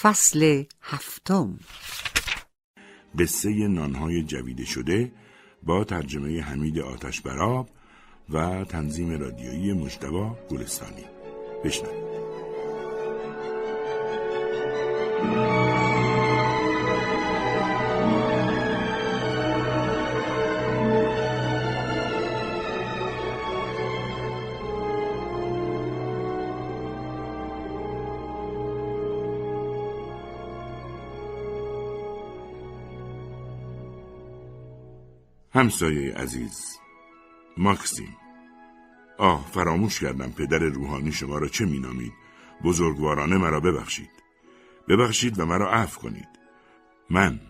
فصل هفتم. قصه نانهای جویده شده با ترجمه حمید آتش براب و تنظیم رادیویی مجتبا گلستانی. بشنوید. همسایه عزیز. ماکسیم. آه فراموش کردم پدر روحانی شما را چه مینامید. بزرگوارانه مرا ببخشید. ببخشید و مرا عفو کنید. من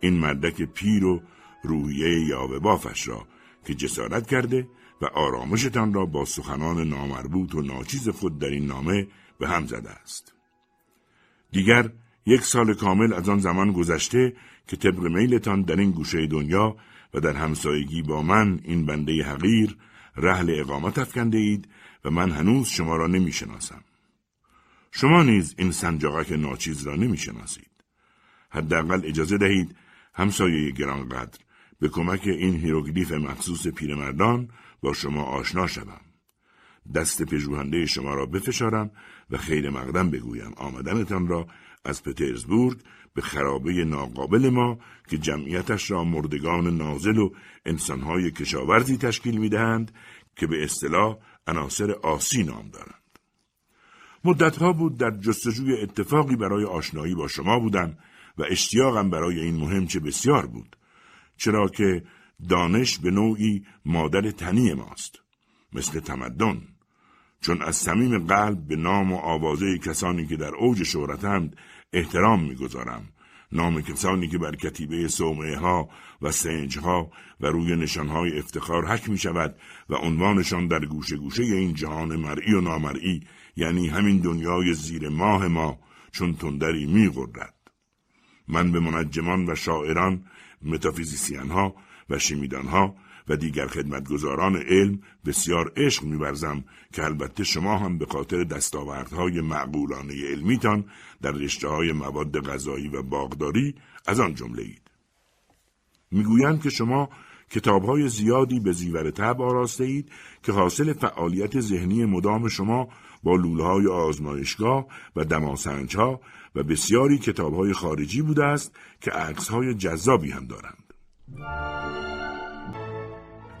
این مردک پیر و روحیه یاوه بافش را که جسارت کرده و آرامشتان را با سخنان نامربوط و ناچیز خود در این نامه به هم زده است. دیگر یک سال کامل از آن زمان گذشته که طبق میلتان در این گوشه دنیا و در همسایگی با من این بنده حقیر رحل اقامت افکنده اید و من هنوز شما را نمی شناسم. شما نیز این سنجاقک ناچیز را نمی شناسید. حداقل اجازه دهید همسایه گرانقدر به کمک این هیروگلیف مخصوص پیرمردان با شما آشنا شوم. دست پژوهنده شما را بفشارم و خیر مقدم بگویم آمدنتان را از پترزبورگ به خرابه ناقابل ما که جمعیتش را مردگان نازل و انسانهای کشاورزی تشکیل می‌دهند که به اصطلاح عناصر آسی نام دارند. مدتها بود در جستجوی اتفاقی برای آشنایی با شما بودم و اشتیاقم برای این مهم چه بسیار بود چرا که دانش به نوعی مادر تنی ماست مثل تمدن چون از صمیم قلب به نام و آوازه کسانی که در اوج شهرتند احترام می‌گذارم نام کسانی که بر کتیبه سومه ها و سنج ها و روی نشان های افتخار حک می شود و عنوانشان در گوشه گوشه این جهان مرئی و نامرئی یعنی همین دنیای زیر ماه ما چون تندری می غرد. من به منجمان و شاعران متافیزیسیان ها و شیمیدان ها و دیگر خدمتگزاران علم بسیار عشق میورزم که البته شما هم به خاطر دستاوردهای معقولانه علمیتان در رشته های مواد غذایی و باغداری از آن جمله اید. می‌گویند که شما کتابهای زیادی به زیور تب آراسته اید که حاصل فعالیت ذهنی مدام شما با های آزمایشگاه و دماسنجها و بسیاری کتابهای خارجی بوده است که عکسهای جذابی هم دارند.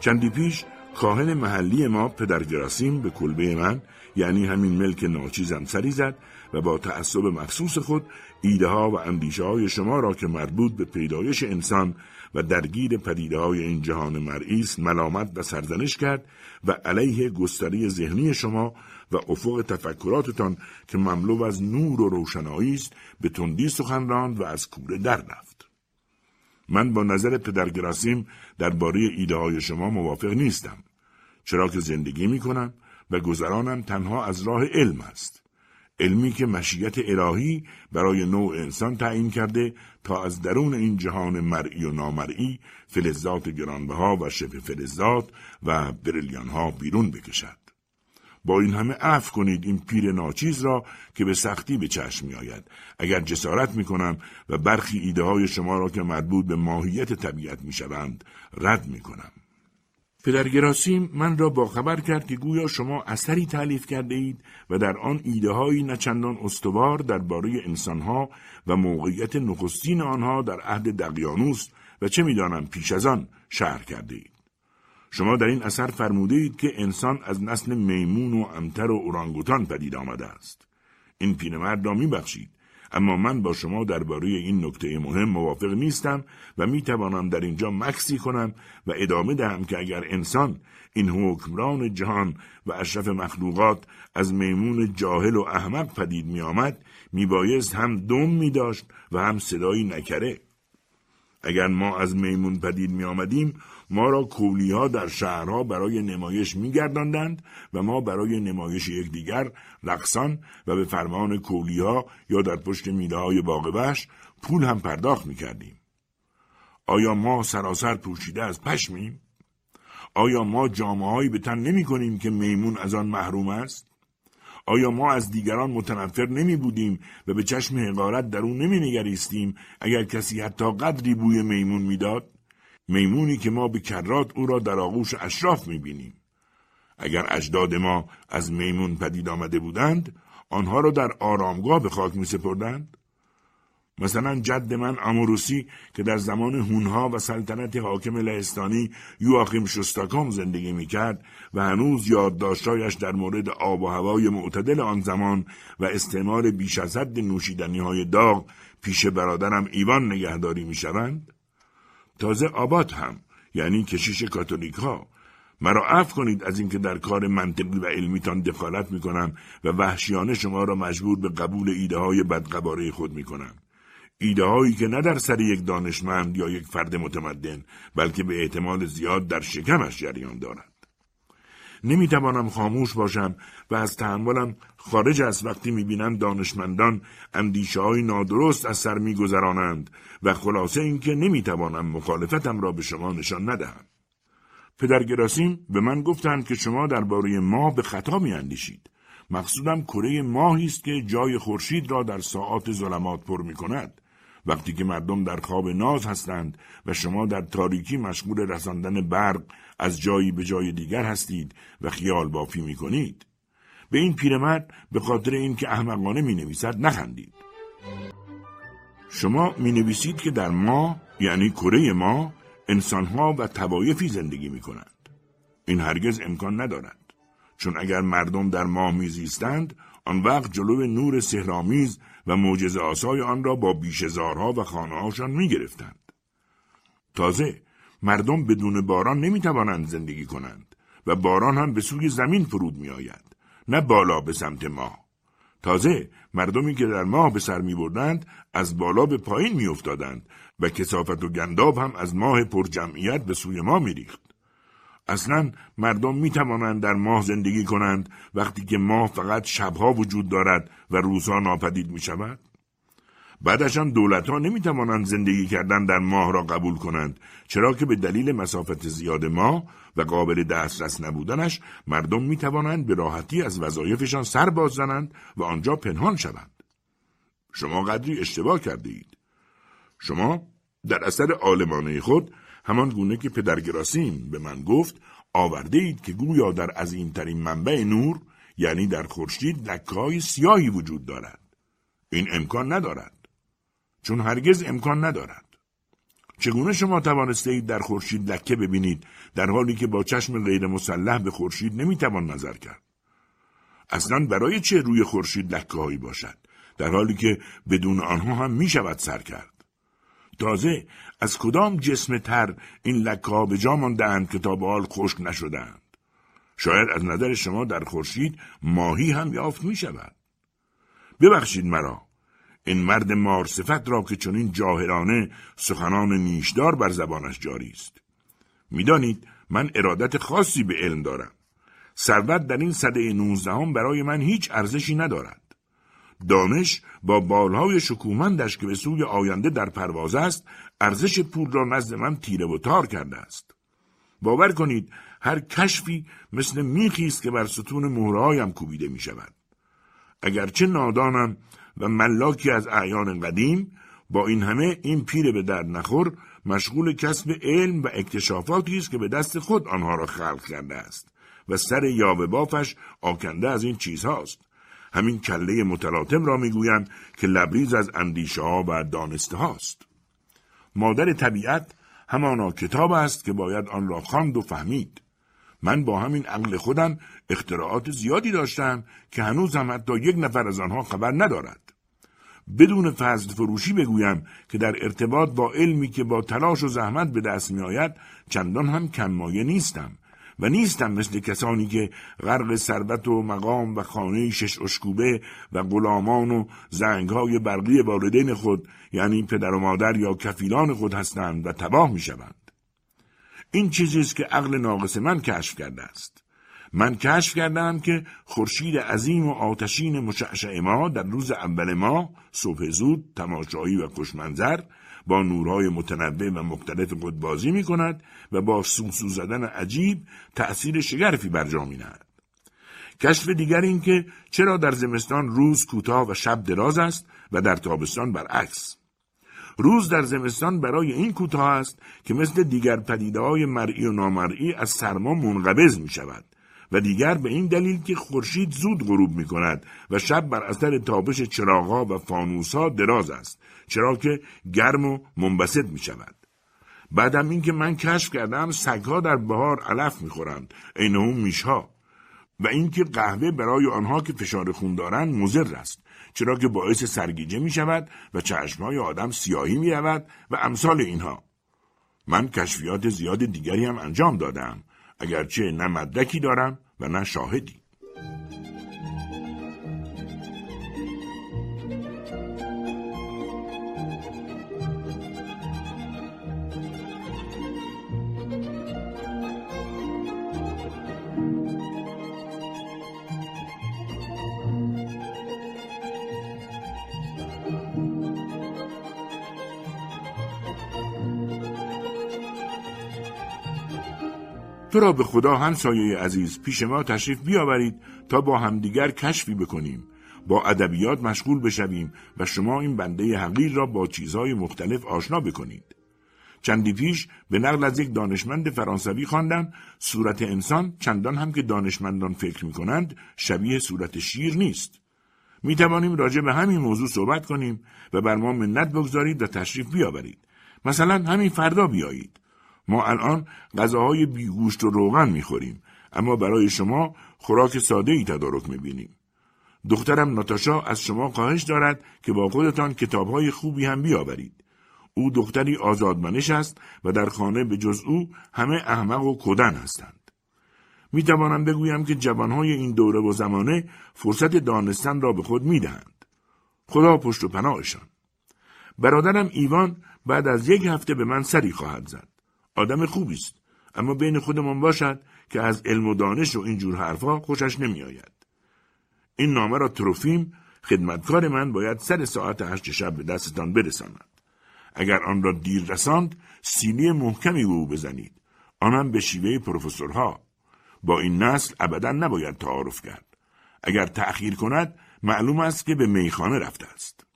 چندی پیش کاهن محلی ما پدر گراسیم به کلبه من یعنی همین ملک ناچیزم سری زد و با تعصب مخصوص خود ایده ها و اندیشه های شما را که مربوط به پیدایش انسان و درگیر پدیده های این جهان مرئی ملامت و سرزنش کرد و علیه گستری ذهنی شما و افق تفکراتتان که مملو از نور و روشنایی است به تندی سخن راند و از کوره در رفت. من با نظر پدر گراسیم درباره ایده های شما موافق نیستم. چرا که زندگی می کنم و گذرانم تنها از راه علم است. علمی که مشیت الهی برای نوع انسان تعیین کرده تا از درون این جهان مرئی و نامرئی فلزات گرانبها و شبه فلزات و بریلیان ها بیرون بکشد. با این همه عفو کنید این پیر ناچیز را که به سختی به چشم می آید. اگر جسارت می کنم و برخی ایده های شما را که مربوط به ماهیت طبیعت می شوند رد می کنم. پدر گراسیم من را با خبر کرد که گویا شما اثری تعلیف کرده اید و در آن ایده های نچندان استوار درباره انسانها و موقعیت نخستین آنها در عهد دقیانوس و چه می‌دانم پیش از آن شهر کرده اید. شما در این اثر فرموده اید که انسان از نسل میمون و امتر و اورانگوتان پدید آمده است. این پیرمرد را میبخشید اما من با شما درباره این نکته مهم موافق نیستم و می توانم در اینجا مکسی کنم و ادامه دهم که اگر انسان این حکمران جهان و اشرف مخلوقات از میمون جاهل و احمق پدید می آمد می بایست هم دم می داشت و هم صدایی نکره. اگر ما از میمون پدید می آمدیم ما را کولی ها در شهرها برای نمایش میگرداندند و ما برای نمایش یکدیگر رقصان و به فرمان کولی ها یا در پشت میله های باغبش پول هم پرداخت می‌کردیم. آیا ما سراسر پوشیده از پشمیم؟ آیا ما جامعه به تن نمی کنیم که میمون از آن محروم است؟ آیا ما از دیگران متنفر نمی بودیم و به چشم حقارت در او نمی نگریستیم اگر کسی حتی قدری بوی میمون می‌داد؟ میمونی که ما به کرات او را در آغوش اشراف می بینیم. اگر اجداد ما از میمون پدید آمده بودند، آنها را در آرامگاه به خاک می سپردند؟ مثلا جد من اموروسی که در زمان هونها و سلطنت حاکم لهستانی یواخیم شستاکام زندگی می‌کرد و هنوز یادداشتهایش در مورد آب و هوای معتدل آن زمان و استعمال بیش از حد نوشیدنی های داغ پیش برادرم ایوان نگهداری می‌شوند؟ تازه آباد هم یعنی کشیش کاتولیک ها مرا عفو کنید از اینکه در کار منطقی و علمیتان دخالت می‌کنم و وحشیانه شما را مجبور به قبول ایده های بدقباره خود می‌کنم ایده هایی که نه در سر یک دانشمند یا یک فرد متمدن بلکه به احتمال زیاد در شکمش جریان دارد. نمی‌توانم خاموش باشم و از تحملم خارج از وقتی می‌بینم دانشمندان اندیشه های نادرست از سر میگذرانند و خلاصه اینکه نمی‌توانم مخالفتم را به شما نشان ندهم. پدر گراسیم به من گفتند که شما درباره ما به خطا میاندیشید. مقصودم کره ماهی است که جای خورشید را در ساعات ظلمات پر می کند. وقتی که مردم در خواب ناز هستند و شما در تاریکی مشغول رساندن برق از جایی به جای دیگر هستید و خیال بافی می کنید. به این پیرمرد به خاطر اینکه احمقانه می نویسد نخندید. شما می نویسید که در ما یعنی کره ما انسانها و توایفی زندگی می کنند. این هرگز امکان ندارد. چون اگر مردم در ماه میزیستند آن وقت جلو نور سهرامیز و موجز آسای آن را با بیشزارها و خانههاشان می گرفتند. تازه مردم بدون باران نمی توانند زندگی کنند و باران هم به سوی زمین فرود می آید. نه بالا به سمت ماه. تازه مردمی که در ماه به سر می بردند از بالا به پایین می افتادند و کسافت و گنداب هم از ماه پر جمعیت به سوی ما می ریخت. اصلا مردم می توانند در ماه زندگی کنند وقتی که ماه فقط شبها وجود دارد و روزها ناپدید می شود؟ بعدش هم دولت ها نمی توانند زندگی کردن در ماه را قبول کنند چرا که به دلیل مسافت زیاد ماه و قابل دسترس نبودنش مردم می توانند به راحتی از وظایفشان سر باز زنند و آنجا پنهان شوند. شما قدری اشتباه کرده اید. شما در اثر آلمانه خود همان گونه که پدر گراسیم به من گفت آورده اید که گویا در عظیمترین منبع نور یعنی در خورشید لکه سیاهی وجود دارد. این امکان ندارد. چون هرگز امکان ندارد. چگونه شما توانسته اید در خورشید لکه ببینید در حالی که با چشم غیر مسلح به خورشید نمی‌توان نظر کرد؟ اصلا برای چه روی خورشید لکه هایی باشد؟ در حالی که بدون آنها هم می‌شود سر کرد. تازه از کدام جسم تر این لکه به جا ماندهاند که تا به حال خشک نشدند شاید از نظر شما در خورشید ماهی هم یافت می شود ببخشید مرا این مرد مارصفت را که چنین جاهرانه سخنان نیشدار بر زبانش جاری است. می‌دانید من ارادت خاصی به علم دارم. ثروت در این صده نوزدهم برای من هیچ ارزشی ندارد. دانش با بالهای شکومندش که به سوی آینده در پرواز است ارزش پول را نزد من تیره و تار کرده است. باور کنید هر کشفی مثل میخی است که بر ستون مهرهایم کوبیده می شود اگرچه نادانم و ملاکی از اعیان قدیم با این همه این پیر به در نخور مشغول کسب علم و اکتشافاتی است که به دست خود آنها را خلق کرده است و سر یاوه بافش آکنده از این چیزهاست. همین کله متلاطم را می‌گویند که لبریز از اندیشه ها و دانسته هاست. مادر طبیعت همانا کتاب است که باید آن را خواند و فهمید. من با همین عقل خودم اختراعات زیادی داشتم که هنوز هم حتی یک نفر از آنها خبر ندارد. بدون فضل فروشی بگویم که در ارتباط با علمی که با تلاش و زحمت به دست می آید چندان هم کممایه نیستم و نیستم مثل کسانی که غرق ثروت و مقام و خانه شش اشکوبه و غلامان و زنگهای برقی والدین خود یعنی پدر و مادر یا کفیلان خود هستند و تباه می شوند. این چیزی است که عقل ناقص من کشف کرده است. من کشف کردم که خورشید عظیم و آتشین مشعشع ما در روز اول ما صبح زود تماشایی و خوشمنظر با نورهای متنوع و مختلف خود بازی می کند و با سوسو زدن عجیب تأثیر شگرفی بر جا می کشف دیگر این که چرا در زمستان روز کوتاه و شب دراز است و در تابستان برعکس. روز در زمستان برای این کوتاه است که مثل دیگر پدیده های مرئی و نامرئی از سرما منقبض می شود و دیگر به این دلیل که خورشید زود غروب می کند و شب بر اثر تابش چراغا و فانوسها دراز است چرا که گرم و منبسط می شود بعدم اینکه من کشف کردم سگها در بهار علف می‌خورند عین اون میشها. و اینکه قهوه برای آنها که فشار خون دارند مضر است چرا که باعث سرگیجه می شود و چشمهای آدم سیاهی می رود و امثال اینها. من کشفیات زیاد دیگری هم انجام دادم اگرچه نه مدرکی دارم و نه شاهدی. تو را به خدا همسایه عزیز پیش ما تشریف بیاورید تا با همدیگر کشفی بکنیم. با ادبیات مشغول بشویم و شما این بنده حقیر را با چیزهای مختلف آشنا بکنید. چندی پیش به نقل از یک دانشمند فرانسوی خواندم. صورت انسان چندان هم که دانشمندان فکر می کنند شبیه صورت شیر نیست. می توانیم راجع به همین موضوع صحبت کنیم و بر ما منت بگذارید و تشریف بیاورید. مثلا همین فردا بیایید. ما الان غذاهای بیگوشت و روغن می‌خوریم اما برای شما خوراک ساده ای تدارک می‌بینیم. دخترم ناتاشا از شما خواهش دارد که با خودتان کتابهای خوبی هم بیاورید. او دختری آزادمنش است و در خانه به جز او همه احمق و کدن هستند. می توانم بگویم که جوانهای این دوره و زمانه فرصت دانستن را به خود می دهند. خدا پشت و پناهشان. برادرم ایوان بعد از یک هفته به من سری خواهد زد. آدم خوبی است اما بین خودمان باشد که از علم و دانش و اینجور حرفها خوشش نمیآید. این نامه را تروفیم خدمتکار من باید سر ساعت هشت شب به دستتان برساند. اگر آن را دیر رساند سیلی محکمی به او بزنید. آنم به شیوه پروفسورها. با این نسل ابدا نباید تعارف کرد. اگر تأخیر کند معلوم است که به میخانه رفته است.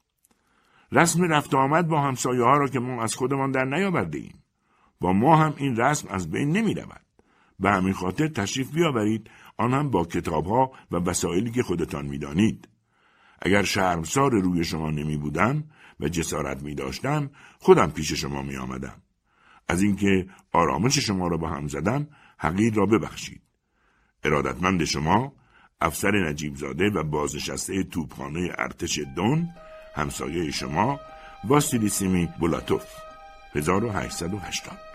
رسم رفت آمد با همسایه ها را که ما از خودمان در نیاورده ایم. با ما هم این رسم از بین نمی رود. به همین خاطر تشریف بیاورید آن هم با کتاب ها و وسایلی که خودتان می‌دانید. اگر شرمسار روی شما نمی بودم و جسارت می داشتم خودم پیش شما می آمدم. از اینکه آرامش شما را با هم زدم حقیر را ببخشید. ارادتمند شما افسر نجیب زاده و بازنشسته توپخانه ارتش دون همسایه شما واسیلیسیمی بولاتوف 1880